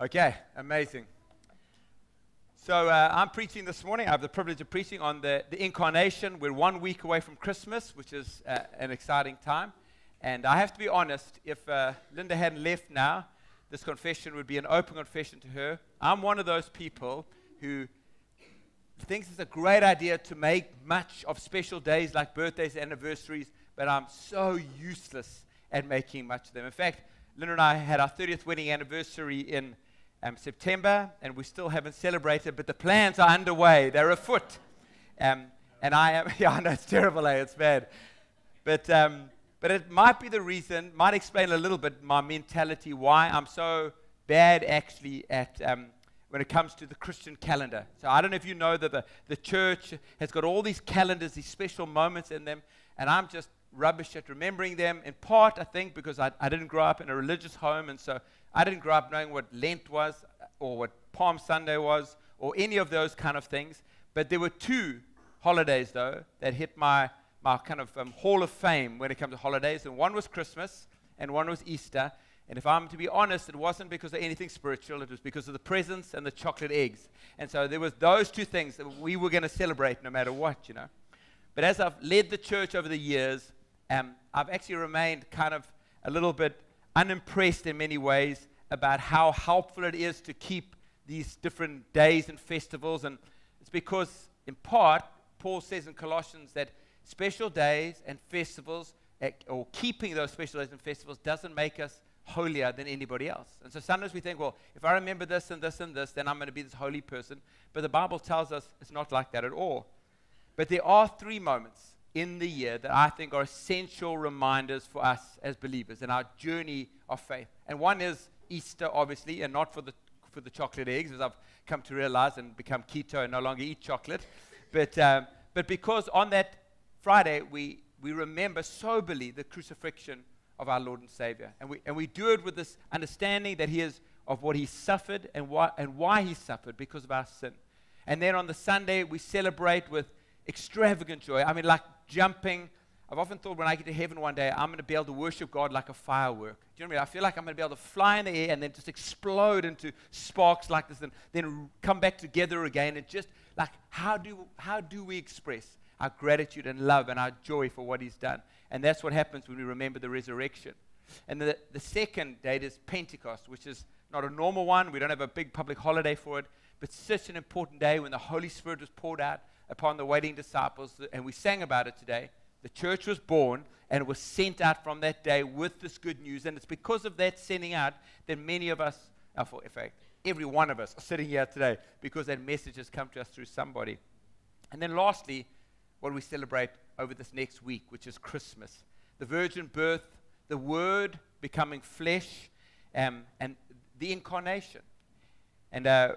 Okay, amazing. So uh, I'm preaching this morning. I have the privilege of preaching on the, the incarnation. We're one week away from Christmas, which is uh, an exciting time. And I have to be honest, if uh, Linda hadn't left now, this confession would be an open confession to her. I'm one of those people who thinks it's a great idea to make much of special days like birthdays, anniversaries, but I'm so useless at making much of them. In fact, Linda and I had our 30th wedding anniversary in um, September, and we still haven't celebrated, but the plans are underway. They're afoot. Um, and I am, yeah, I know it's terrible, eh? It's bad. But, um, but it might be the reason, might explain a little bit my mentality, why I'm so bad actually at um, when it comes to the Christian calendar. So I don't know if you know that the, the church has got all these calendars, these special moments in them, and I'm just rubbish at remembering them, in part, I think, because I, I didn't grow up in a religious home, and so I didn't grow up knowing what Lent was or what Palm Sunday was or any of those kind of things. But there were two holidays, though, that hit my, my kind of um, hall of fame when it comes to holidays. And one was Christmas and one was Easter. And if I'm to be honest, it wasn't because of anything spiritual. It was because of the presents and the chocolate eggs. And so there was those two things that we were going to celebrate no matter what, you know. But as I've led the church over the years, um, I've actually remained kind of a little bit unimpressed in many ways about how helpful it is to keep these different days and festivals. And it's because, in part, Paul says in Colossians that special days and festivals, eh, or keeping those special days and festivals, doesn't make us holier than anybody else. And so sometimes we think, well, if I remember this and this and this, then I'm going to be this holy person. But the Bible tells us it's not like that at all. But there are three moments in the year that I think are essential reminders for us as believers in our journey of faith. And one is Easter, obviously, and not for the, for the chocolate eggs, as I've come to realize and become keto and no longer eat chocolate. But, um, but because on that Friday, we, we remember soberly the crucifixion of our Lord and Savior. And we, and we do it with this understanding that He is of what He suffered and why, and why He suffered because of our sin. And then on the Sunday, we celebrate with extravagant joy. I mean, like jumping. I've often thought when I get to heaven one day, I'm going to be able to worship God like a firework. Do you know what I mean? I feel like I'm going to be able to fly in the air and then just explode into sparks like this and then come back together again. And just like, how do, how do we express our gratitude and love and our joy for what He's done? And that's what happens when we remember the resurrection. And the, the second date is Pentecost, which is not a normal one. We don't have a big public holiday for it, but such an important day when the Holy Spirit was poured out upon the waiting disciples, and we sang about it today. The church was born and was sent out from that day with this good news. And it's because of that sending out that many of us, uh, in fact, every one of us are sitting here today because that message has come to us through somebody. And then lastly, what we celebrate over this next week, which is Christmas. The virgin birth, the Word becoming flesh, um, and the incarnation. And uh,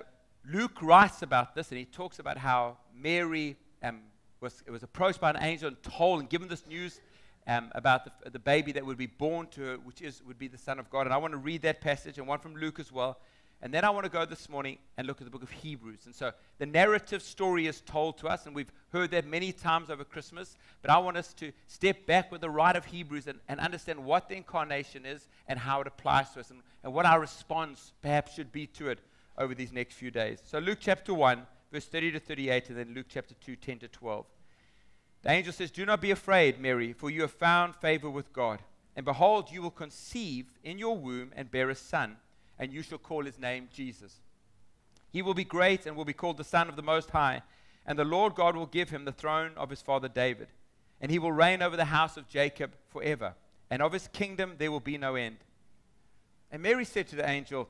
Luke writes about this, and he talks about how Mary um, was, was approached by an angel and told and given this news um, about the, the baby that would be born to her, which is, would be the Son of God. And I want to read that passage and one from Luke as well. And then I want to go this morning and look at the book of Hebrews. And so the narrative story is told to us, and we've heard that many times over Christmas. But I want us to step back with the writer of Hebrews and, and understand what the incarnation is and how it applies to us and, and what our response perhaps should be to it over these next few days. So, Luke chapter 1, verse 30 to 38, and then Luke chapter 2, 10 to 12. The angel says, Do not be afraid, Mary, for you have found favor with God. And behold, you will conceive in your womb and bear a son, and you shall call his name Jesus. He will be great and will be called the Son of the Most High, and the Lord God will give him the throne of his father David. And he will reign over the house of Jacob forever, and of his kingdom there will be no end. And Mary said to the angel,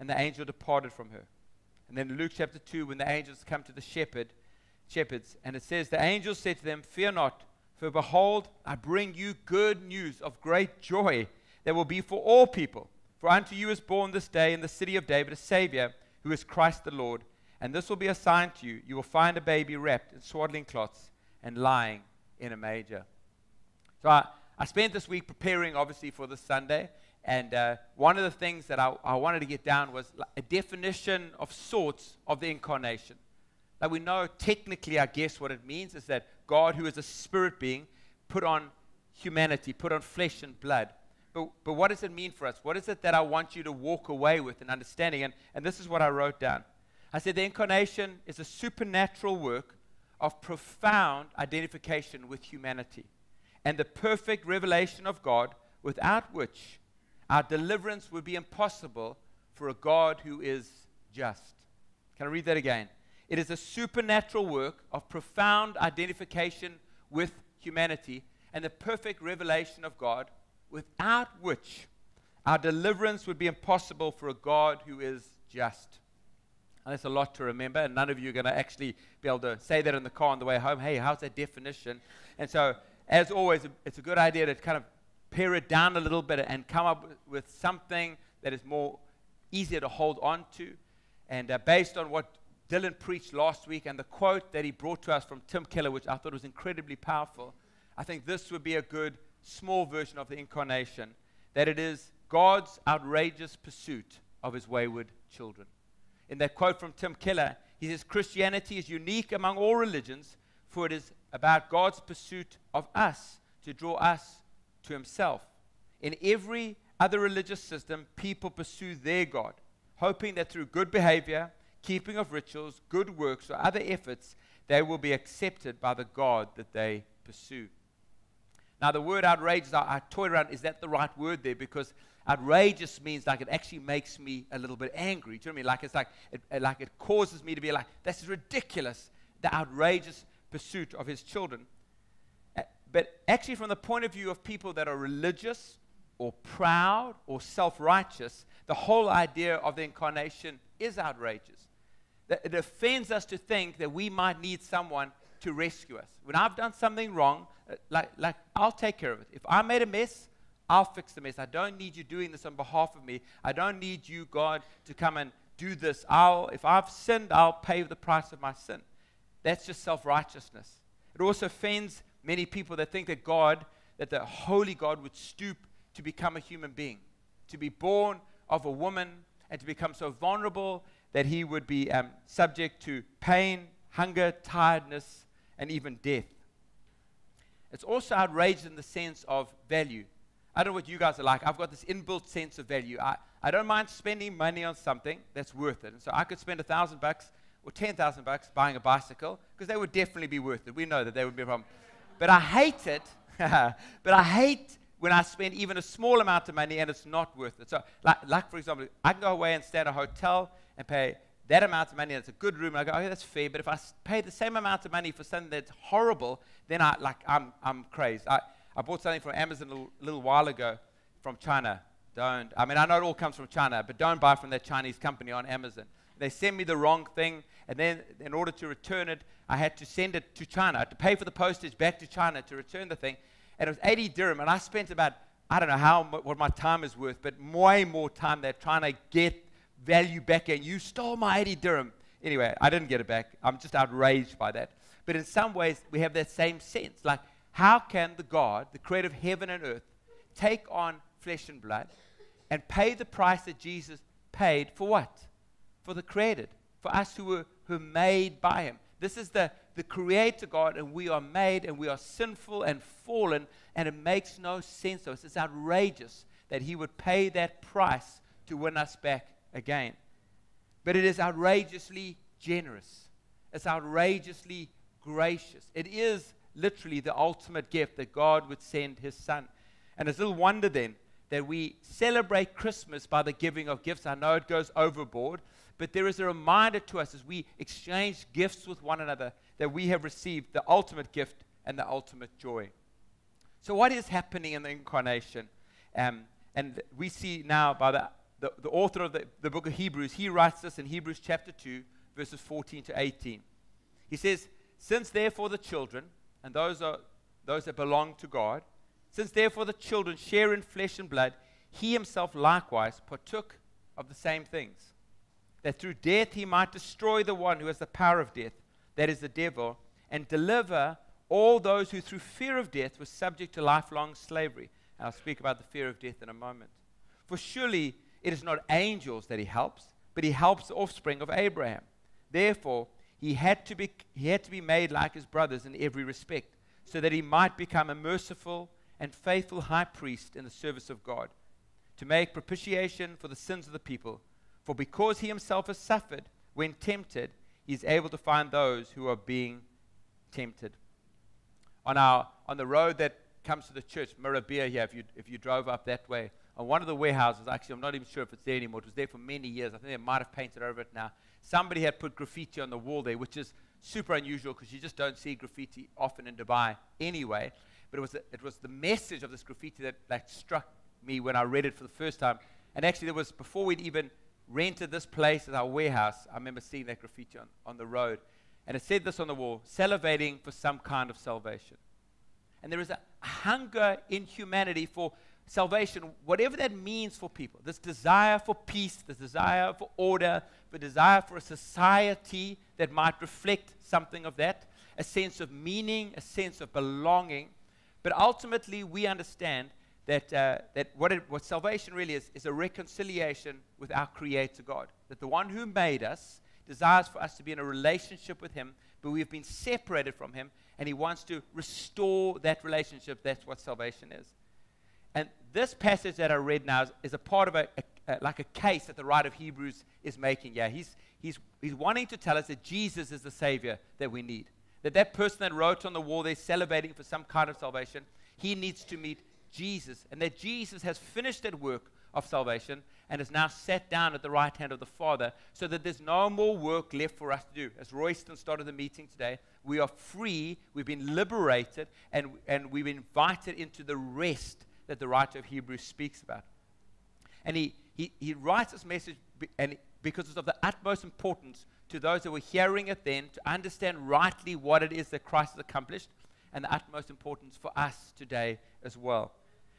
and the angel departed from her. And then Luke chapter 2, when the angels come to the shepherd, shepherds, and it says, The angel said to them, Fear not, for behold, I bring you good news of great joy that will be for all people. For unto you is born this day in the city of David a Savior, who is Christ the Lord. And this will be a sign to you. You will find a baby wrapped in swaddling cloths and lying in a manger. So I, I spent this week preparing, obviously, for this Sunday. And uh, one of the things that I, I wanted to get down was a definition of sorts of the incarnation. That we know technically, I guess, what it means is that God, who is a spirit being, put on humanity, put on flesh and blood. But, but what does it mean for us? What is it that I want you to walk away with and understanding? And, and this is what I wrote down. I said the incarnation is a supernatural work of profound identification with humanity and the perfect revelation of God, without which our deliverance would be impossible for a God who is just. Can I read that again? It is a supernatural work of profound identification with humanity and the perfect revelation of God, without which our deliverance would be impossible for a God who is just. And that's a lot to remember, and none of you are going to actually be able to say that in the car on the way home. Hey, how's that definition? And so, as always, it's a good idea to kind of pare it down a little bit and come up with something that is more easier to hold on to. And uh, based on what Dylan preached last week and the quote that he brought to us from Tim Keller, which I thought was incredibly powerful, I think this would be a good small version of the incarnation that it is God's outrageous pursuit of his wayward children. In that quote from Tim Keller, he says Christianity is unique among all religions, for it is about God's pursuit of us to draw us to himself. In every other religious system, people pursue their God, hoping that through good behavior, keeping of rituals, good works, or other efforts, they will be accepted by the God that they pursue. Now, the word outrageous, I, I toyed around, is that the right word there? Because outrageous means like it actually makes me a little bit angry. Do you know what I mean? Like it's like it, like it causes me to be like, this is ridiculous, the outrageous pursuit of his children. But actually, from the point of view of people that are religious or proud or self righteous, the whole idea of the incarnation is outrageous. It offends us to think that we might need someone to rescue us. When I've done something wrong, uh, like, like I'll take care of it. If I made a mess, I'll fix the mess. I don't need you doing this on behalf of me. I don't need you, God, to come and do this. I'll, if I've sinned, I'll pay the price of my sin. That's just self righteousness. It also offends many people that think that God, that the holy God would stoop to become a human being, to be born of a woman, and to become so vulnerable that he would be um, subject to pain, hunger, tiredness, and even death. It's also outraged in the sense of value. I don't know what you guys are like. I've got this inbuilt sense of value. I, I don't mind spending money on something that's worth it. And so I could spend a thousand bucks or ten thousand bucks buying a bicycle because they would definitely be worth it. We know that they would be problem. But I hate it. but I hate when I spend even a small amount of money and it's not worth it. So, like, like for example, I can go away and stay at a hotel and pay that amount of money, and it's a good room, and I go, okay, that's fair. But if I pay the same amount of money for something that's horrible, then I like I'm I'm crazed. I, I bought something from Amazon a little, little while ago from China. Don't. I mean, I know it all comes from China, but don't buy from that Chinese company on Amazon. They send me the wrong thing, and then in order to return it, I had to send it to China. I had to pay for the postage back to China to return the thing, and it was 80 dirham, and I spent about I don't know how what my time is worth, but way more time there trying to get value back, and you stole my 80 dirham. Anyway, I didn't get it back. I'm just outraged by that. But in some ways, we have that same sense. Like, how can the God, the creator of heaven and earth, take on flesh and blood and pay the price that Jesus paid for what? For the created, for us who were, who were made by him. This is the, the creator God, and we are made and we are sinful and fallen, and it makes no sense to us. It's outrageous that he would pay that price to win us back again. But it is outrageously generous, it's outrageously gracious. It is literally the ultimate gift that God would send his son. And it's little wonder then that we celebrate Christmas by the giving of gifts. I know it goes overboard, but there is a reminder to us as we exchange gifts with one another that we have received the ultimate gift and the ultimate joy. So, what is happening in the incarnation? Um, and we see now by the the, the author of the, the book of Hebrews, he writes this in Hebrews chapter 2, verses 14 to 18. He says, Since therefore the children, and those are those that belong to God, since therefore the children share in flesh and blood, he himself likewise partook of the same things, that through death he might destroy the one who has the power of death, that is the devil, and deliver all those who through fear of death were subject to lifelong slavery. And I'll speak about the fear of death in a moment. For surely it is not angels that he helps, but he helps the offspring of Abraham. Therefore, he had to be, he had to be made like his brothers in every respect, so that he might become a merciful and faithful high priest in the service of God, to make propitiation for the sins of the people. For because he himself has suffered when tempted, he is able to find those who are being tempted. On, our, on the road that comes to the church, Mirabia here, if you, if you drove up that way, on one of the warehouses, actually, I'm not even sure if it's there anymore. It was there for many years. I think they might have painted over it now. Somebody had put graffiti on the wall there, which is super unusual because you just don't see graffiti often in Dubai anyway. But it was, a, it was the message of this graffiti that like, struck me when I read it for the first time. And actually, there was, before we'd even rented this place as our warehouse, I remember seeing that graffiti on, on the road. And it said this on the wall salivating for some kind of salvation. And there is a hunger in humanity for salvation, whatever that means for people, this desire for peace, this desire for order, the desire for a society that might reflect something of that, a sense of meaning, a sense of belonging. But ultimately, we understand that, uh, that what, it, what salvation really is, is a reconciliation with our Creator God. That the one who made us desires for us to be in a relationship with Him, but we've been separated from Him, and He wants to restore that relationship. That's what salvation is. And this passage that I read now is, is a part of a, a, a, like a case that the writer of Hebrews is making. Yeah, he's, he's, he's wanting to tell us that Jesus is the Savior that we need. That that person that wrote on the wall, they're celebrating for some kind of salvation, he needs to meet Jesus. And that Jesus has finished that work of salvation and is now sat down at the right hand of the Father so that there's no more work left for us to do. As Royston started the meeting today, we are free, we've been liberated, and, and we've been invited into the rest that the writer of Hebrews speaks about. And he, he, he writes this message and because it's of the utmost importance to those who were hearing it then to understand rightly what it is that Christ has accomplished and the utmost importance for us today as well.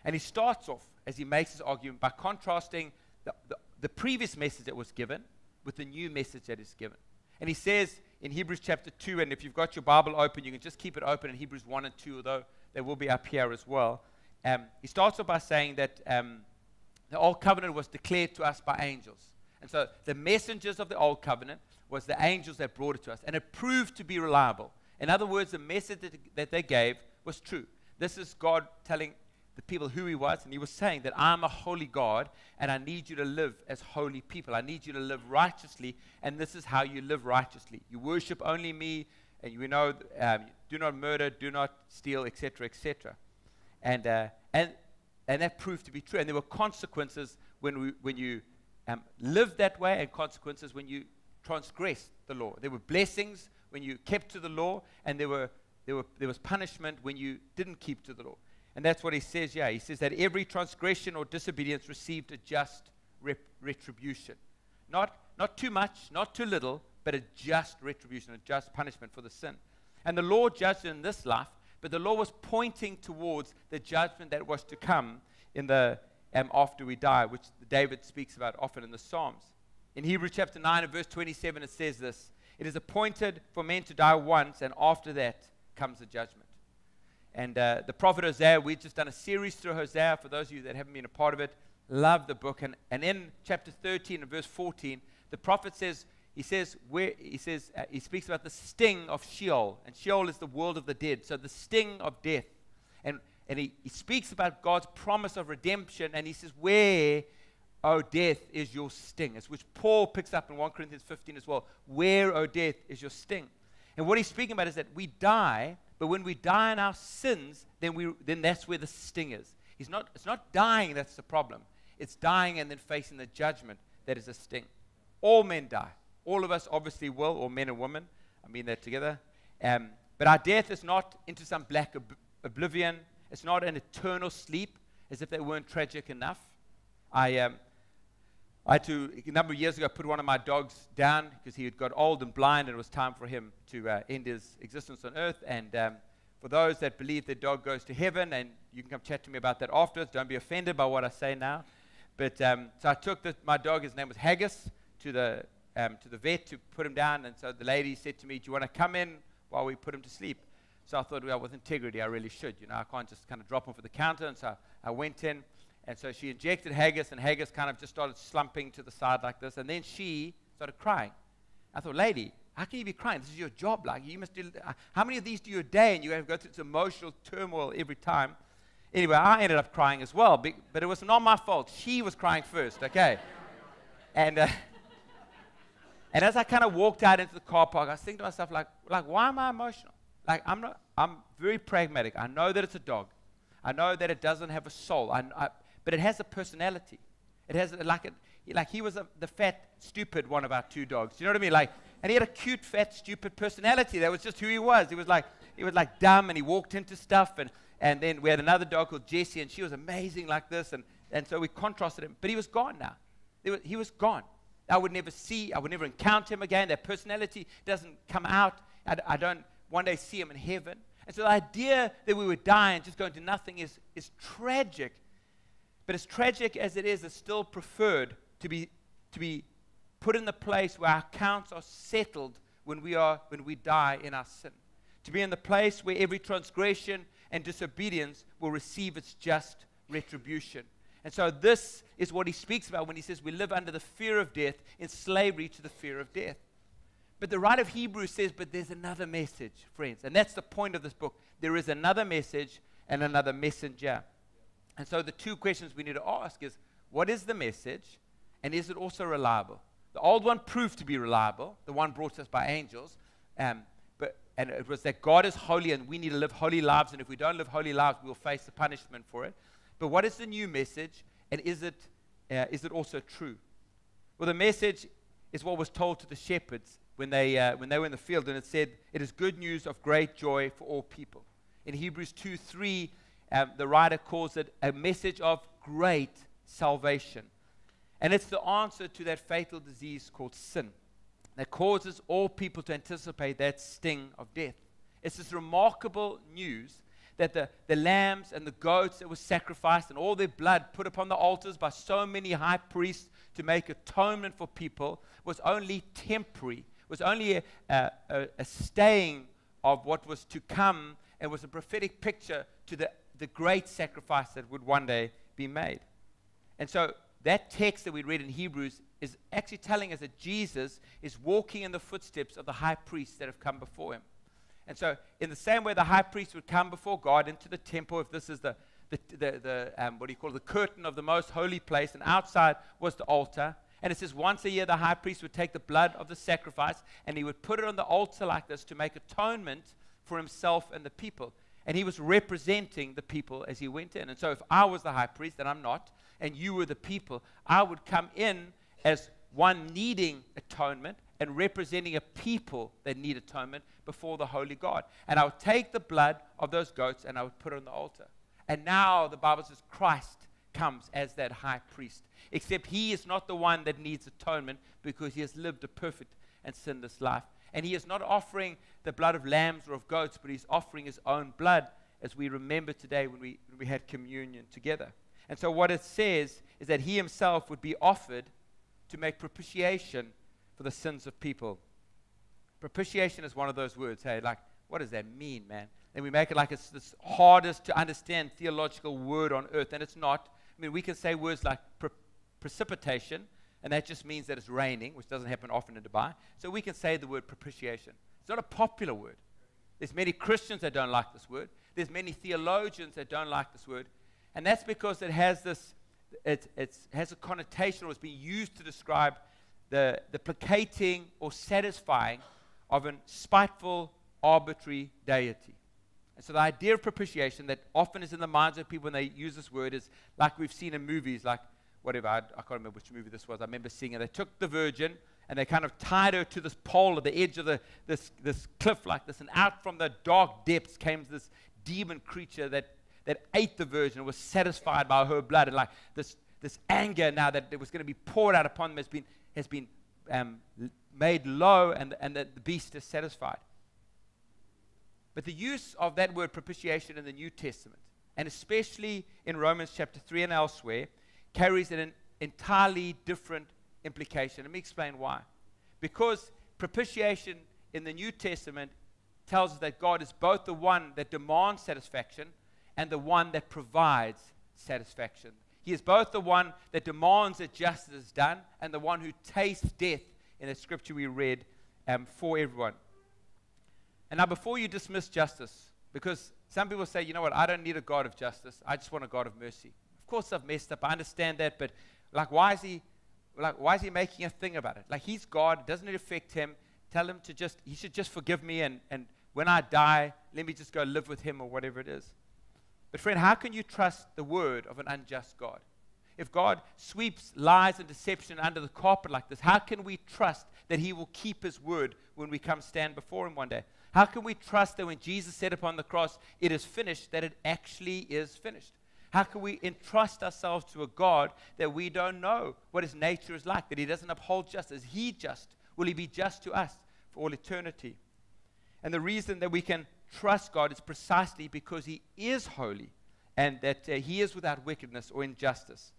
And he starts off, as he makes his argument, by contrasting the, the, the previous message that was given with the new message that is given. And he says in Hebrews chapter 2, and if you've got your Bible open, you can just keep it open in Hebrews 1 and 2, although they will be up here as well. Um, he starts off by saying that um, the old covenant was declared to us by angels. And so the messengers of the old covenant was the angels that brought it to us. And it proved to be reliable. In other words, the message that, they gave was true. This is God telling the people who he was. And he was saying that I'm a holy God and I need you to live as holy people. I need you to live righteously. And this is how you live righteously. You worship only me. And you know, um, do not murder, do not steal, etc., etc. And, uh, and, and that proved to be true. And there were consequences when, we, when you um, lived that way and consequences when you transgressed the law. There were blessings when you kept to the law, and there, were, there, were, there was punishment when you didn't keep to the law. And that's what he says, yeah. He says that every transgression or disobedience received a just rep- retribution. Not, not too much, not too little, but a just retribution, a just punishment for the sin. And the law judged in this life but the law was pointing towards the judgment that was to come in the um, after we die, which David speaks about often in the Psalms. In Hebrews chapter 9 and verse 27, it says this It is appointed for men to die once, and after that comes the judgment. And uh, the prophet Hosea, we've just done a series through Hosea. For those of you that haven't been a part of it, love the book. And, and in chapter 13 and verse 14, the prophet says, he says, where, he, says uh, he speaks about the sting of Sheol, and Sheol is the world of the dead. So the sting of death. And, and he, he speaks about God's promise of redemption, and he says, Where, O death, is your sting? As which Paul picks up in 1 Corinthians 15 as well. Where, O death, is your sting? And what he's speaking about is that we die, but when we die in our sins, then, we, then that's where the sting is. He's not, it's not dying that's the problem. It's dying and then facing the judgment that is a sting. All men die. All of us obviously will, or men and women. I mean that together. Um, but our death is not into some black ob- oblivion. It's not an eternal sleep, as if they weren't tragic enough. I, um, I had to, a number of years ago, put one of my dogs down because he had got old and blind, and it was time for him to uh, end his existence on earth. And um, for those that believe their dog goes to heaven, and you can come chat to me about that afterwards, don't be offended by what I say now. But um, so I took the, my dog, his name was Haggis, to the, um, to the vet to put him down. And so the lady said to me, Do you want to come in while we put him to sleep? So I thought, well, with integrity, I really should. You know, I can't just kind of drop him for the counter. And so I went in. And so she injected Haggis, and Haggis kind of just started slumping to the side like this. And then she started crying. I thought, lady, how can you be crying? This is your job. Like, you must do, uh, how many of these do you a day? And you have to go through this emotional turmoil every time. Anyway, I ended up crying as well, but it was not my fault. She was crying first, okay? And, uh, and as I kind of walked out into the car park, I was thinking to myself, like, like why am I emotional? Like, I'm, not, I'm very pragmatic. I know that it's a dog. I know that it doesn't have a soul, I, I, but it has a personality. It has, like, it, like he was a, the fat, stupid one of our two dogs. You know what I mean? Like, and he had a cute, fat, stupid personality. That was just who he was. He was like, he was like dumb, and he walked into stuff. And, and then we had another dog called Jessie, and she was amazing like this. And, and so we contrasted him. But he was gone now. Was, he was gone. I would never see, I would never encounter him again. That personality doesn't come out. I, I don't one day see him in heaven. And so the idea that we would die and just go into nothing is, is tragic. But as tragic as it is, it's still preferred to be, to be put in the place where our accounts are settled when we, are, when we die in our sin. To be in the place where every transgression and disobedience will receive its just retribution. And so, this is what he speaks about when he says we live under the fear of death, in slavery to the fear of death. But the writer of Hebrews says, but there's another message, friends. And that's the point of this book. There is another message and another messenger. And so, the two questions we need to ask is what is the message, and is it also reliable? The old one proved to be reliable, the one brought to us by angels. Um, but, and it was that God is holy and we need to live holy lives. And if we don't live holy lives, we'll face the punishment for it. But what is the new message? And is it, uh, is it also true? Well, the message is what was told to the shepherds when they, uh, when they were in the field. And it said, It is good news of great joy for all people. In Hebrews 2 3, um, the writer calls it a message of great salvation. And it's the answer to that fatal disease called sin that causes all people to anticipate that sting of death. It's this remarkable news that the, the lambs and the goats that were sacrificed and all their blood put upon the altars by so many high priests to make atonement for people was only temporary, was only a, a, a staying of what was to come and was a prophetic picture to the, the great sacrifice that would one day be made. And so that text that we read in Hebrews is actually telling us that Jesus is walking in the footsteps of the high priests that have come before him. And so, in the same way the high priest would come before God into the temple, if this is the, the, the, the um, what do you call it, the curtain of the most holy place, and outside was the altar. And it says once a year the high priest would take the blood of the sacrifice and he would put it on the altar like this to make atonement for himself and the people. And he was representing the people as he went in. And so, if I was the high priest, and I'm not, and you were the people, I would come in as one needing atonement and representing a people that need atonement before the holy God. And I would take the blood of those goats and I would put it on the altar. And now the Bible says Christ comes as that high priest. Except he is not the one that needs atonement because he has lived a perfect and sinless life. And he is not offering the blood of lambs or of goats, but he's offering his own blood as we remember today when we, when we had communion together. And so, what it says is that he himself would be offered to make propitiation for the sins of people. Propitiation is one of those words. Hey, like, what does that mean, man? And we make it like it's the hardest to understand theological word on earth, and it's not. I mean, we can say words like pre- precipitation, and that just means that it's raining, which doesn't happen often in Dubai. So we can say the word propitiation. It's not a popular word. There's many Christians that don't like this word. There's many theologians that don't like this word. And that's because it has this, it it's, has a connotation or it's been used to describe the, the placating or satisfying of an spiteful, arbitrary deity. And so the idea of propitiation that often is in the minds of people when they use this word is like we've seen in movies, like whatever, I, I can't remember which movie this was. I remember seeing it. They took the virgin and they kind of tied her to this pole at the edge of the, this, this cliff like this, and out from the dark depths came this demon creature that that ate the virgin and was satisfied by her blood. And like this, this anger now that it was going to be poured out upon them has been, has been um, made low and, and the, the beast is satisfied. But the use of that word propitiation in the New Testament, and especially in Romans chapter 3 and elsewhere, carries an entirely different implication. Let me explain why. Because propitiation in the New Testament tells us that God is both the one that demands satisfaction and the one that provides satisfaction. He is both the one that demands that justice is done and the one who tastes death in the scripture we read um, for everyone. And now, before you dismiss justice, because some people say, you know what, I don't need a God of justice, I just want a God of mercy. Of course, I've messed up, I understand that, but like, why is he, like, why is he making a thing about it? Like, he's God, doesn't it affect him? Tell him to just, he should just forgive me, and, and when I die, let me just go live with him or whatever it is. But, friend, how can you trust the word of an unjust God? If God sweeps lies and deception under the carpet like this, how can we trust that He will keep His word when we come stand before Him one day? How can we trust that when Jesus said upon the cross, it is finished, that it actually is finished? How can we entrust ourselves to a God that we don't know what His nature is like, that He doesn't uphold justice? He just? Will He be just to us for all eternity? And the reason that we can trust God is precisely because He is holy and that uh, He is without wickedness or injustice.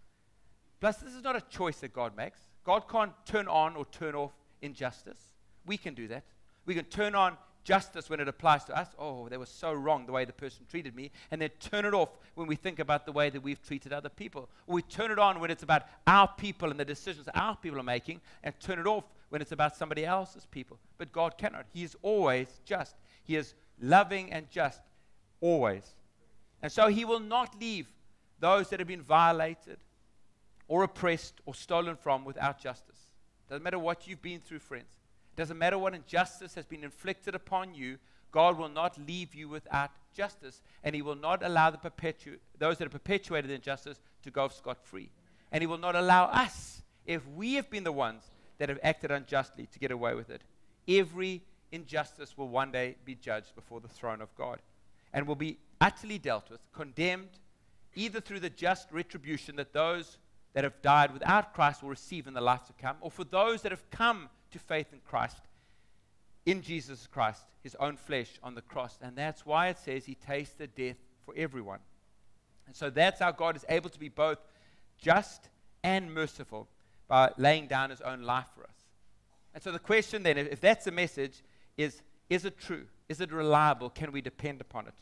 Plus, this is not a choice that God makes. God can't turn on or turn off injustice. We can do that. We can turn on justice when it applies to us. Oh, they were so wrong the way the person treated me. And then turn it off when we think about the way that we've treated other people. Or we turn it on when it's about our people and the decisions our people are making, and turn it off when it's about somebody else's people. But God cannot. He is always just. He is loving and just, always. And so He will not leave those that have been violated or oppressed or stolen from without justice. Doesn't matter what you've been through, friends. Doesn't matter what injustice has been inflicted upon you, God will not leave you without justice, and He will not allow the perpetu- those that have perpetuated injustice to go scot free. And He will not allow us, if we have been the ones that have acted unjustly, to get away with it. Every injustice will one day be judged before the throne of God and will be utterly dealt with, condemned, either through the just retribution that those that have died without Christ will receive in the life to come, or for those that have come to faith in Christ, in Jesus Christ, his own flesh on the cross. And that's why it says he tasted death for everyone. And so that's how God is able to be both just and merciful by laying down his own life for us. And so the question then, if that's the message, is is it true? Is it reliable? Can we depend upon it?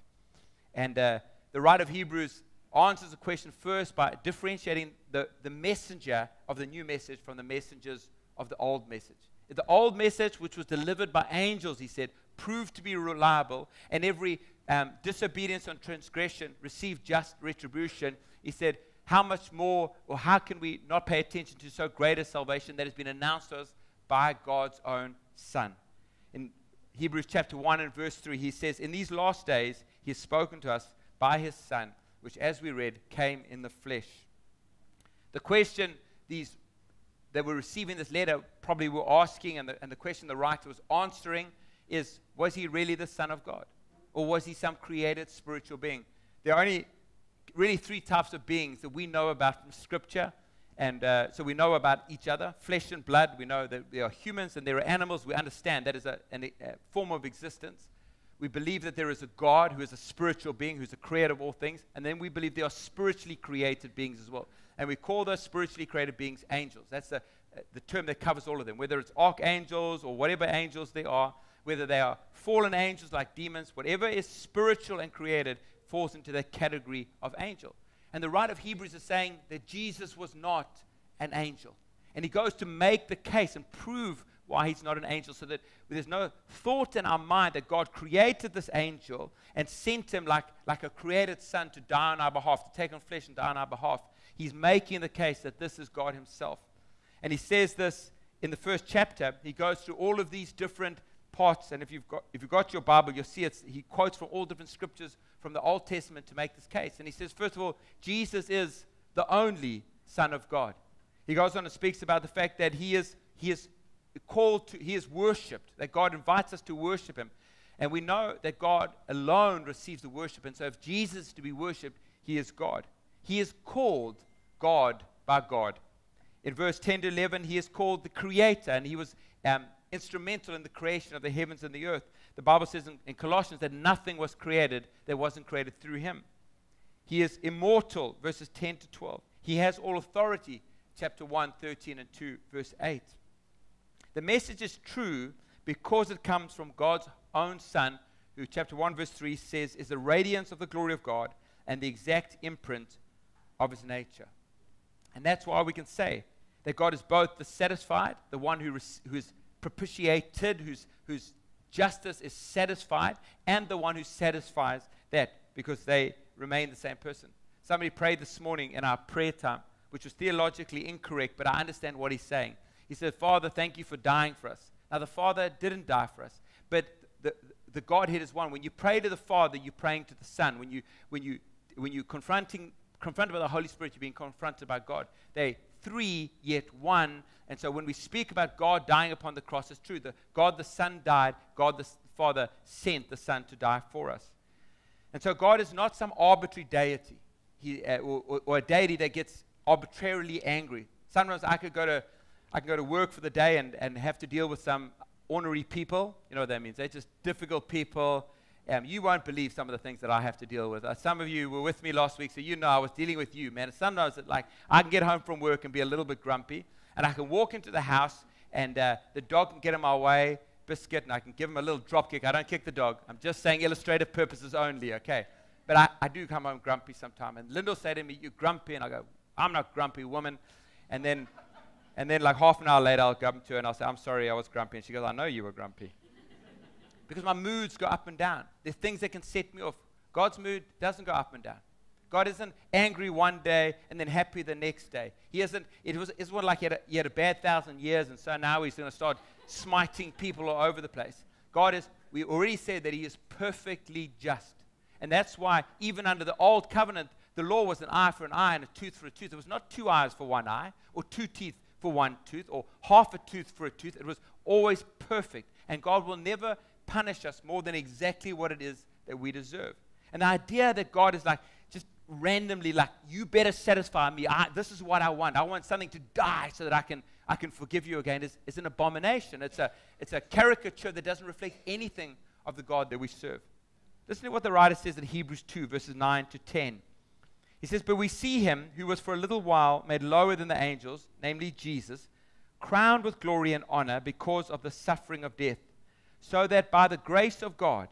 And uh, the writer of Hebrews answers the question first by differentiating the, the messenger of the new message from the messengers of the old message. The old message, which was delivered by angels, he said, proved to be reliable, and every um, disobedience and transgression received just retribution. He said, How much more, or how can we not pay attention to so great a salvation that has been announced to us by God's own Son? In Hebrews chapter 1 and verse 3, he says, In these last days, he has spoken to us by his Son which, as we read, came in the flesh. The question these that were receiving this letter probably were asking, and the, and the question the writer was answering is Was he really the Son of God? Or was he some created spiritual being? There are only really three types of beings that we know about from Scripture. And uh, so we know about each other flesh and blood. We know that there are humans and there are animals. We understand that is a, a form of existence. We believe that there is a God who is a spiritual being, who's a creator of all things. And then we believe there are spiritually created beings as well. And we call those spiritually created beings angels. That's the, the term that covers all of them, whether it's archangels or whatever angels they are, whether they are fallen angels like demons, whatever is spiritual and created falls into that category of angel. And the writer of Hebrews is saying that Jesus was not an angel. And he goes to make the case and prove why he's not an angel, so that there's no thought in our mind that God created this angel and sent him like, like a created son to die on our behalf, to take on flesh and die on our behalf. He's making the case that this is God himself. And he says this in the first chapter. He goes through all of these different parts. And if you've got, if you've got your Bible, you'll see it's, he quotes from all different scriptures from the Old Testament to make this case. And he says, first of all, Jesus is the only Son of God. He goes on and speaks about the fact that he is, he is called to, he is worshipped, that God invites us to worship him. And we know that God alone receives the worship. And so if Jesus is to be worshiped, he is God. He is called God by God. In verse 10 to 11, he is called the creator, and he was um, instrumental in the creation of the heavens and the earth. The Bible says in, in Colossians that nothing was created that wasn't created through him. He is immortal, verses 10 to 12. He has all authority, chapter 1, 13 and 2, verse 8. The message is true because it comes from God's own Son, who, chapter 1, verse 3 says, is the radiance of the glory of God and the exact imprint of his nature. And that's why we can say that God is both the satisfied, the one who, who is propitiated, whose, whose justice is satisfied, and the one who satisfies that because they remain the same person. Somebody prayed this morning in our prayer time, which was theologically incorrect, but I understand what he's saying. He said, Father, thank you for dying for us. Now, the Father didn't die for us, but the, the Godhead is one. When you pray to the Father, you're praying to the Son. When, you, when, you, when you're confronting, confronted by the Holy Spirit, you're being confronted by God. They three, yet one. And so when we speak about God dying upon the cross, it's true. The, God the Son died, God the Father sent the Son to die for us. And so God is not some arbitrary deity he, uh, or, or, a deity that gets arbitrarily angry. Sometimes I could go to, I could go to work for the day and, and have to deal with some ornery people. You know what that means? They're just difficult people. Um, you won't believe some of the things that I have to deal with. Uh, some of you were with me last week, so you know I was dealing with you, man. sometimes it, like I can get home from work and be a little bit grumpy, and I can walk into the house and uh, the dog can get in my way, biscuit, and I can give him a little drop kick. I don't kick the dog. I'm just saying illustrative purposes only, okay? But I, I do come home grumpy sometimes. And Linda will say to me, "You're grumpy," and I go, "I'm not grumpy, woman." And then, and then like half an hour later, I'll come to her and I'll say, "I'm sorry, I was grumpy," and she goes, "I know you were grumpy." Because my moods go up and down. There's things that can set me off. God's mood doesn't go up and down. God isn't angry one day and then happy the next day. He isn't, it was, it's not like he had, a, he had a bad thousand years and so now he's going to start smiting people all over the place. God is, we already said that he is perfectly just. And that's why even under the old covenant, the law was an eye for an eye and a tooth for a tooth. It was not two eyes for one eye or two teeth for one tooth or half a tooth for a tooth. It was always perfect. And God will never punish us more than exactly what it is that we deserve. And the idea that God is like, just randomly like, you better satisfy me. I, this is what I want. I want something to die so that I can, I can forgive you again is, is an abomination. It's a, it's a caricature that doesn't reflect anything of the God that we serve. Listen to what the writer says in Hebrews 2, verses 9 to 10. He says, But we see him who was for a little while made lower than the angels, namely Jesus, crowned with glory and honor because of the suffering of death so that by the grace of God,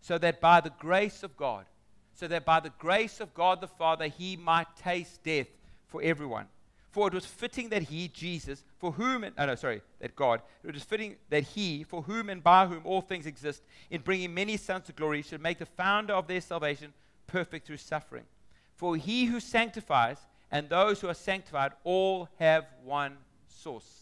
so that by the grace of God, so that by the grace of God the Father, he might taste death for everyone. For it was fitting that he, Jesus, for whom, and, oh no, sorry, that God, it was fitting that he, for whom and by whom all things exist, in bringing many sons to glory, should make the founder of their salvation perfect through suffering. For he who sanctifies and those who are sanctified all have one source.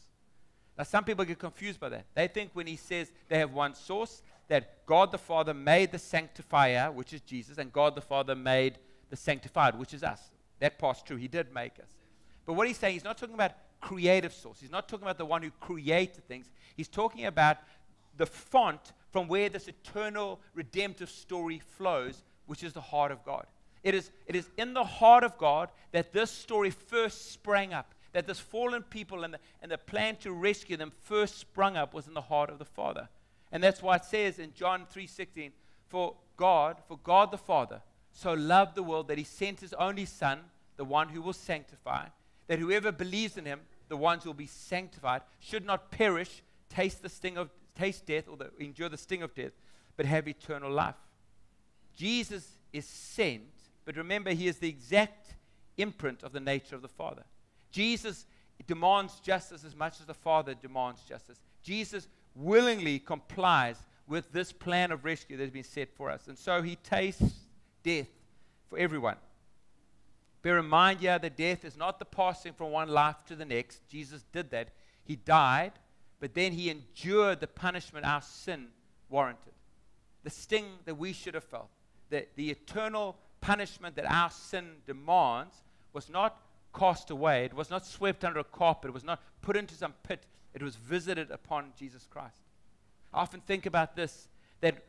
Now, some people get confused by that. They think when he says they have one source, that God the Father made the sanctifier, which is Jesus, and God the Father made the sanctified, which is us. That part's true. He did make us. But what he's saying, he's not talking about creative source. He's not talking about the one who created things. He's talking about the font from where this eternal redemptive story flows, which is the heart of God. It is, it is in the heart of God that this story first sprang up that this fallen people and the, and the plan to rescue them first sprung up was in the heart of the Father. And that's why it says in John 3:16, for God, for God the Father, so loved the world that he sent his only Son, the one who will sanctify, that whoever believes in him, the ones who will be sanctified, should not perish, taste the sting of taste death or the, endure the sting of death, but have eternal life. Jesus is sent, but remember, he is the exact imprint of the nature of the Father. Jesus demands justice as much as the Father demands justice. Jesus willingly complies with this plan of rescue that has been set for us. And so he tastes death for everyone. Bear in mind here that death is not the passing from one life to the next. Jesus did that. He died, but then he endured the punishment our sin warranted. The sting that we should have felt, the, the eternal punishment that our sin demands, was not cast away. It was not swept under a carpet. It was not put into some pit. It was visited upon Jesus Christ. I often think about this that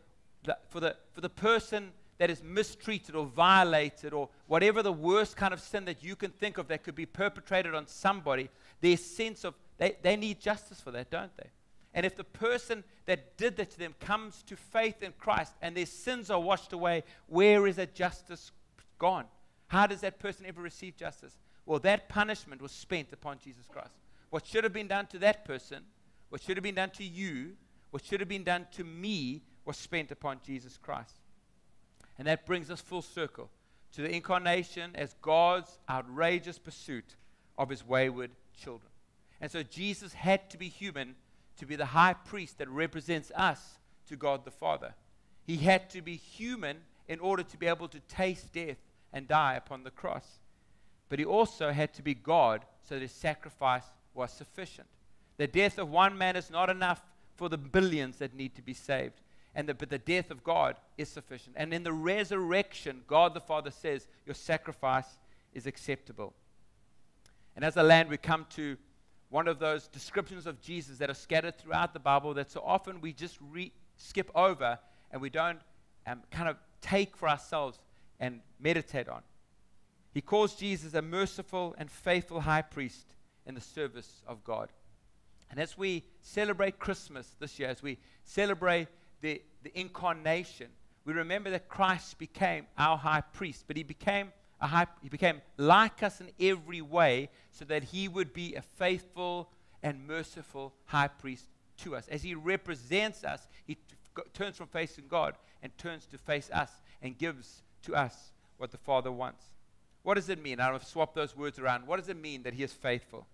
for the, for the person that is mistreated or violated or whatever the worst kind of sin that you can think of that could be perpetrated on somebody, their sense of they, they need justice for that, don't they? And if the person that did that to them comes to faith in Christ and their sins are washed away, where is that justice gone? How does that person ever receive justice? Well, that punishment was spent upon Jesus Christ. What should have been done to that person, what should have been done to you, what should have been done to me was spent upon Jesus Christ. And that brings us full circle to the incarnation as God's outrageous pursuit of his wayward children. And so Jesus had to be human to be the high priest that represents us to God the Father. He had to be human in order to be able to taste death and die upon the cross. But he also had to be God so that his sacrifice was sufficient. The death of one man is not enough for the billions that need to be saved. And the, but the death of God is sufficient. And in the resurrection, God the Father says, Your sacrifice is acceptable. And as a land, we come to one of those descriptions of Jesus that are scattered throughout the Bible that so often we just re- skip over and we don't um, kind of take for ourselves and meditate on. He calls Jesus a merciful and faithful high priest in the service of God. And as we celebrate Christmas this year, as we celebrate the, the incarnation, we remember that Christ became our high priest, but he became a high, he became like us in every way so that he would be a faithful and merciful high priest to us. As he represents us, he t- turns from facing God and turns to face us and gives to us what the Father wants. What does it mean? I've swapped those words around. What does it mean that he is faithful?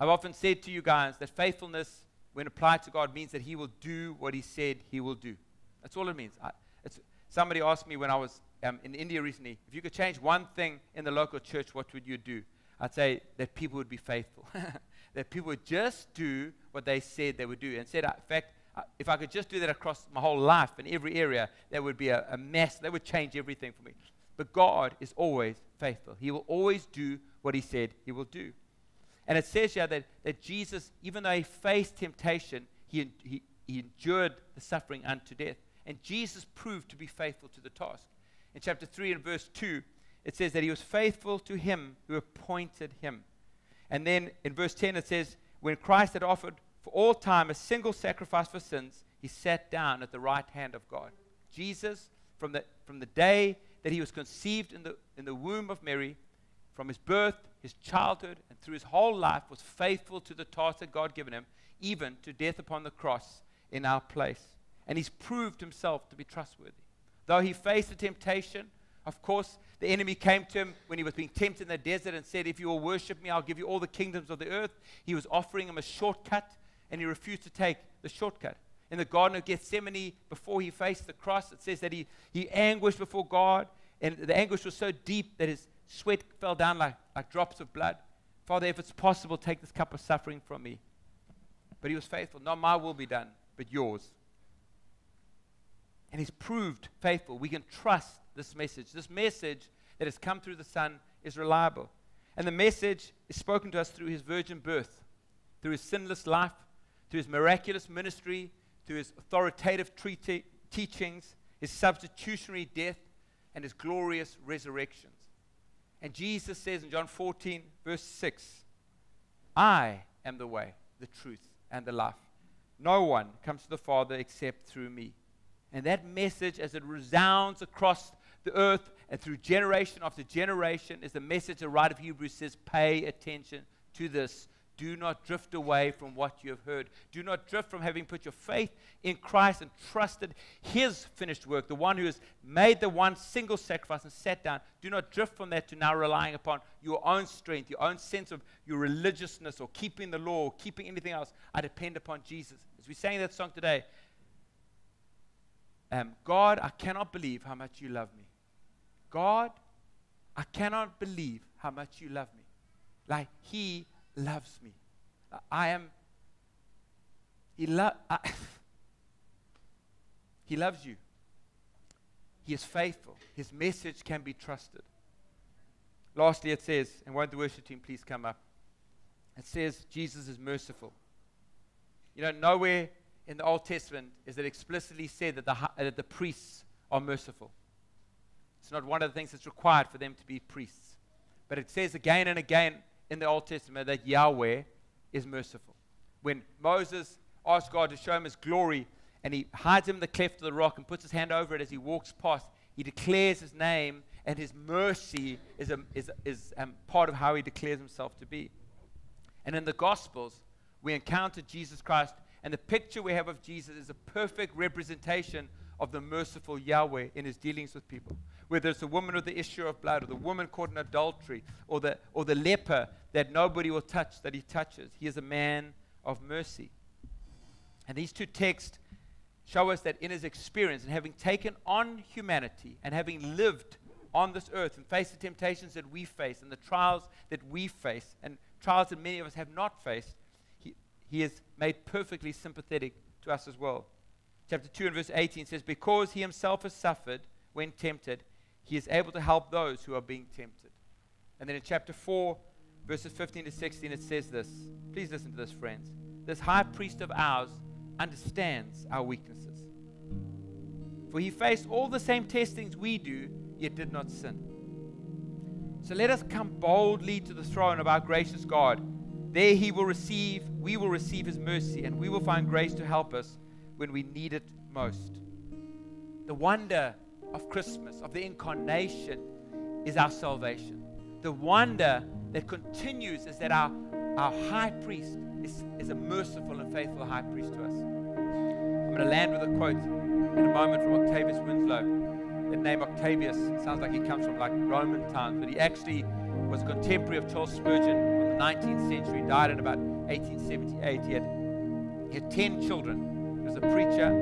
I've often said to you guys that faithfulness, when applied to God, means that he will do what he said he will do. That's all it means. I, somebody asked me when I was um, in India recently, if you could change one thing in the local church, what would you do? I'd say that people would be faithful. that people would just do what they said they would do. And said, in fact, if I could just do that across my whole life in every area, that would be a, a mess. That would change everything for me. But God is always faithful. He will always do what He said He will do. And it says here that, that Jesus, even though He faced temptation, he, he, he endured the suffering unto death. And Jesus proved to be faithful to the task. In chapter 3 and verse 2, it says that He was faithful to Him who appointed Him. And then in verse 10, it says, When Christ had offered for all time a single sacrifice for sins, He sat down at the right hand of God. Jesus, from the, from the day that he was conceived in the, in the womb of Mary, from his birth, his childhood, and through his whole life, was faithful to the task that God given him, even to death upon the cross in our place. And he's proved himself to be trustworthy. Though he faced the temptation, of course, the enemy came to him when he was being tempted in the desert and said, If you will worship me, I'll give you all the kingdoms of the earth. He was offering him a shortcut, and he refused to take the shortcut in the Garden of Gethsemane before he faced the cross. It says that he, he anguished before God, and the anguish was so deep that his sweat fell down like, like drops of blood. Father, if it's possible, take this cup of suffering from me. But he was faithful. Not my will be done, but yours. And he's proved faithful. We can trust this message. This message that has come through the Son is reliable. And the message is spoken to us through his virgin birth, through his sinless life, through his miraculous ministry, through his authoritative treati- teachings, his substitutionary death, and his glorious resurrections. And Jesus says in John 14, verse 6, I am the way, the truth, and the life. No one comes to the Father except through me. And that message, as it resounds across the earth and through generation after generation, is the message the writer of Hebrews says, pay attention to this do not drift away from what you have heard. Do not drift from having put your faith in Christ and trusted His finished work, the one who has made the one single sacrifice and sat down. Do not drift from that to now relying upon your own strength, your own sense of your religiousness or keeping the law or keeping anything else. I depend upon Jesus. As we sang that song today, um, God, I cannot believe how much you love me. God, I cannot believe how much you love me. Like He loves me. I am, he, lo- I, he loves you. He is faithful. His message can be trusted. Lastly, it says, and won't the worship team please come up? It says Jesus is merciful. You know, nowhere in the Old Testament is it explicitly said that the, that the priests are merciful. It's not one of the things that's required for them to be priests. But it says again and again in the Old Testament that Yahweh is merciful. When Moses asked God to show him his glory and he hides him in the cleft of the rock and puts his hand over it as he walks past, he declares his name and his mercy is, a, is, is um, part of how he declares himself to be. And in the Gospels, we encounter Jesus Christ, and the picture we have of Jesus is a perfect representation of the merciful Yahweh in his dealings with people. Whether it's the woman with the issue of blood, or the woman caught in adultery, or the, or the leper that nobody will touch that he touches, he is a man of mercy. And these two texts show us that in his experience and having taken on humanity and having lived on this earth and faced the temptations that we face and the trials that we face and trials that many of us have not faced, he, he is made perfectly sympathetic to us as well. Chapter 2 and verse 18 says, Because he himself has suffered when tempted, he is able to help those who are being tempted. And then in chapter 4, verses 15 to 16, it says this. Please listen to this, friends. This high priest of ours understands our weaknesses. For he faced all the same testings we do, yet did not sin. So let us come boldly to the throne of our gracious God. There he will receive, we will receive his mercy, and we will find grace to help us when we need it most. The wonder of Christmas, of the incarnation, is our salvation. The wonder that continues is that our, our high priest is, is a merciful and faithful high priest to us. I'm going to land with a quote in a moment from Octavius Winslow. The name Octavius sounds like he comes from like Roman times, but he actually was a contemporary of Charles Spurgeon from the 19th century. Died in about 1878. He had, he had 10 children. He was a preacher,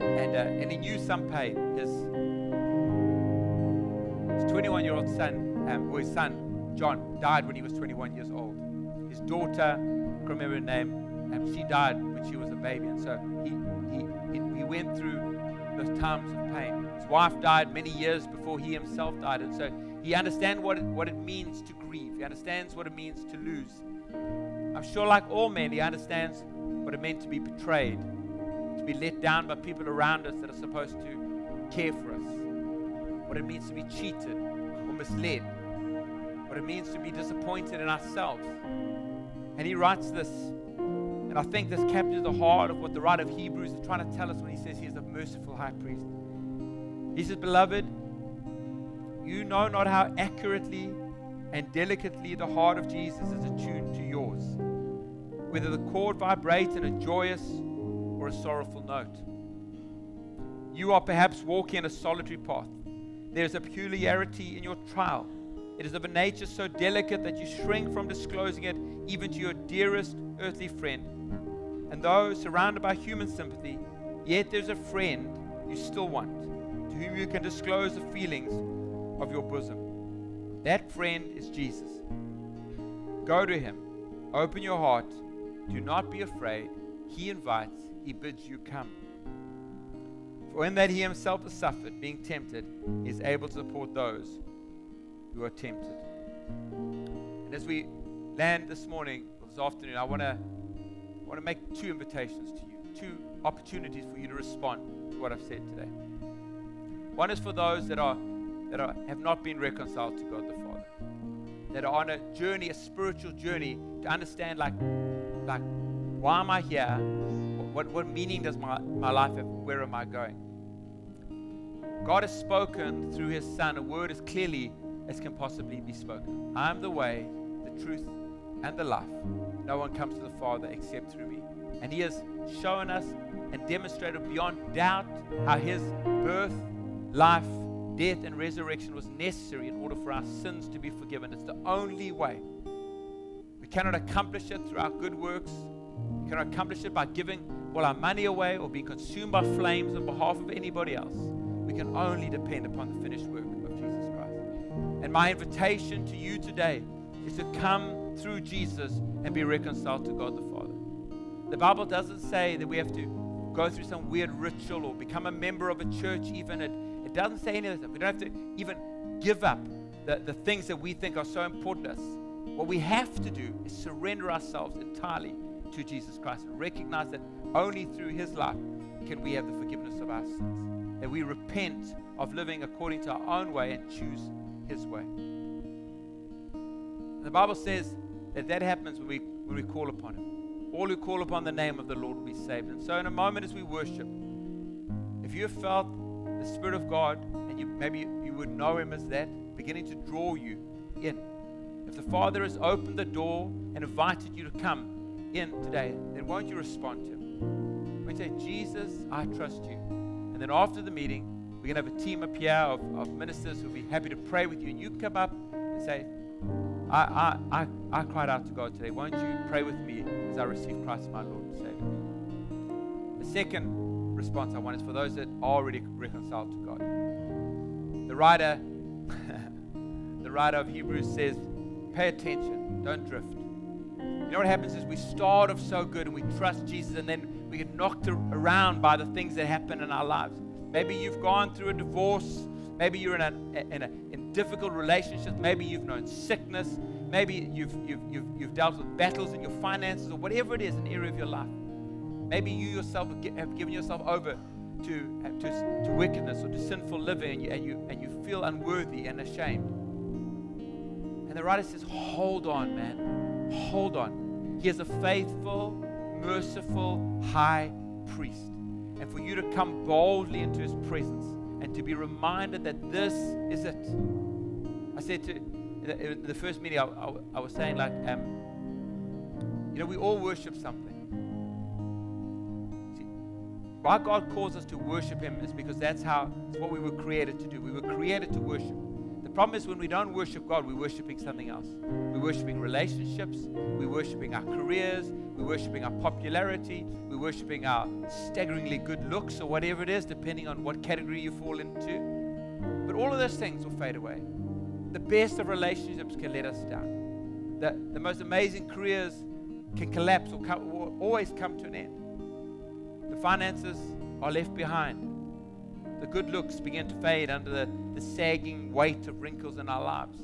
and, uh, and he knew some pain. His 21 year old son, um, his son, John, died when he was 21 years old. His daughter, I can't remember her name. Um, she died when she was a baby, and so he, he, he, he went through those times of pain. His wife died many years before he himself died, and so he understands what it, what it means to grieve. He understands what it means to lose. I'm sure, like all men, he understands what it meant to be betrayed, to be let down by people around us that are supposed to care for us, what it means to be cheated or misled, what it means to be disappointed in ourselves. And he writes this, and I think this captures the heart of what the writer of Hebrews is trying to tell us when he says he is a merciful high priest. He says, Beloved, you know not how accurately and delicately the heart of Jesus is attuned to yours, whether the chord vibrates in a joyous or a sorrowful note. You are perhaps walking a solitary path. There is a peculiarity in your trial it is of a nature so delicate that you shrink from disclosing it even to your dearest earthly friend. And though surrounded by human sympathy, yet there's a friend you still want, to whom you can disclose the feelings of your bosom. That friend is Jesus. Go to him, open your heart, do not be afraid. He invites, he bids you come. For in that he himself has suffered, being tempted, he is able to support those who are tempted. And as we land this morning, or this afternoon, I want to want to make two invitations to you, two opportunities for you to respond to what I've said today. One is for those that are that are, have not been reconciled to God the Father, that are on a journey, a spiritual journey, to understand like, like, why am I here? What, what meaning does my, my life have? Where am I going? God has spoken through His Son a word as clearly as can possibly be spoken. I am the way, the truth, and the life. No one comes to the Father except through me. And He has shown us and demonstrated beyond doubt how His birth, life, death, and resurrection was necessary in order for our sins to be forgiven. It's the only way. We cannot accomplish it through our good works. We cannot accomplish it by giving all our money away or being consumed by flames on behalf of anybody else. Can only depend upon the finished work of Jesus Christ. and my invitation to you today is to come through Jesus and be reconciled to God the Father. The Bible doesn't say that we have to go through some weird ritual or become a member of a church, even. It, it doesn't say any of that. We don't have to even give up the, the things that we think are so important to us. What we have to do is surrender ourselves entirely to Jesus Christ and recognize that only through His life can we have the forgiveness of our sins. That we repent of living according to our own way and choose his way. The Bible says that that happens when we, when we call upon Him. All who call upon the name of the Lord will be saved. And so, in a moment as we worship, if you have felt the Spirit of God and you maybe you would know Him as that, beginning to draw you in. If the Father has opened the door and invited you to come in today, then won't you respond to Him? You say, Jesus, I trust you. And then after the meeting, we're going to have a team up here of, of ministers who'll be happy to pray with you. And you come up and say, I, I, I, I cried out to God today. Won't you pray with me as I receive Christ my Lord and Savior? The second response I want is for those that are already reconciled to God. The writer, the writer of Hebrews says, pay attention, don't drift. You know what happens is we start off so good and we trust Jesus and then we get knocked around by the things that happen in our lives. Maybe you've gone through a divorce. Maybe you're in a, in a in difficult relationship. Maybe you've known sickness. Maybe you've, you've, you've, you've dealt with battles in your finances or whatever it is, an area of your life. Maybe you yourself have given yourself over to, uh, to, to wickedness or to sinful living and you, and, you, and you feel unworthy and ashamed. And the writer says, Hold on, man. Hold on. He is a faithful, merciful high priest and for you to come boldly into his presence and to be reminded that this is it. I said to the first meeting, I, I, I was saying, like, um, you know, we all worship something. See, why God calls us to worship Him is because that's how, it's what we were created to do. We were created to worship problem is when we don't worship God, we're worshiping something else. We're worshiping relationships, we're worshiping our careers, we're worshiping our popularity, we're worshiping our staggeringly good looks or whatever it is, depending on what category you fall into. But all of those things will fade away. The best of relationships can let us down. The, the most amazing careers can collapse or, come, or always come to an end. The finances are left behind the good looks begin to fade under the, the sagging weight of wrinkles in our lives.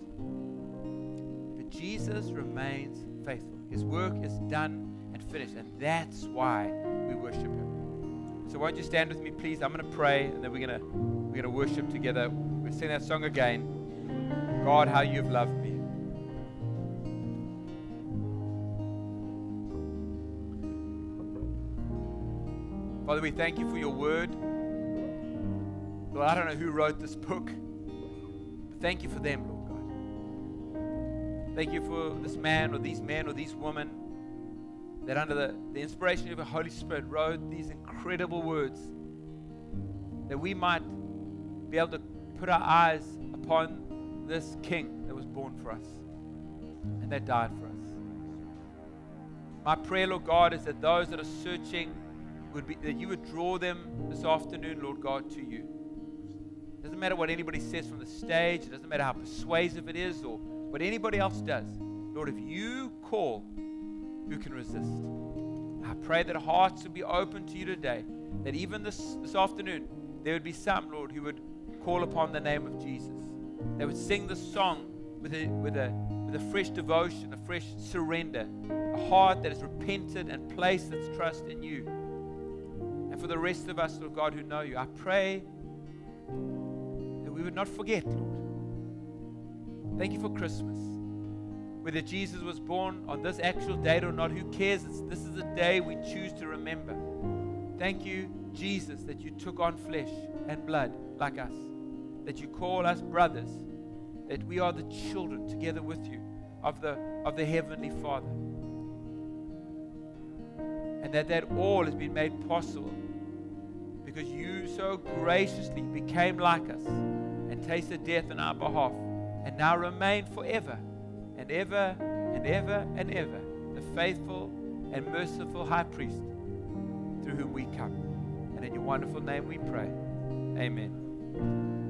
But Jesus remains faithful. His work is done and finished, and that's why we worship Him. So won't you stand with me, please? I'm going to pray, and then we're going to we're going to worship together. We'll sing that song again. God, how you've loved me. Father, we thank you for your word. Lord, I don't know who wrote this book, but thank you for them, Lord God. Thank you for this man or these men or these women that, under the, the inspiration of the Holy Spirit, wrote these incredible words that we might be able to put our eyes upon this King that was born for us and that died for us. My prayer, Lord God, is that those that are searching would be that you would draw them this afternoon, Lord God, to you. Matter what anybody says from the stage, it doesn't matter how persuasive it is or what anybody else does. Lord, if you call, who can resist? I pray that hearts would be open to you today, that even this, this afternoon, there would be some, Lord, who would call upon the name of Jesus. They would sing the song with a, with a, with a fresh devotion, a fresh surrender, a heart that is repentant and placed its trust in you. And for the rest of us, Lord God, who know you, I pray we would not forget, Lord. Thank you for Christmas. Whether Jesus was born on this actual date or not, who cares? It's, this is the day we choose to remember. Thank you, Jesus, that you took on flesh and blood like us, that you call us brothers, that we are the children together with you of the, of the Heavenly Father. And that that all has been made possible because you so graciously became like us and tasted death in our behalf, and now remain forever and ever and ever and ever the faithful and merciful high priest through whom we come. And in your wonderful name we pray. Amen.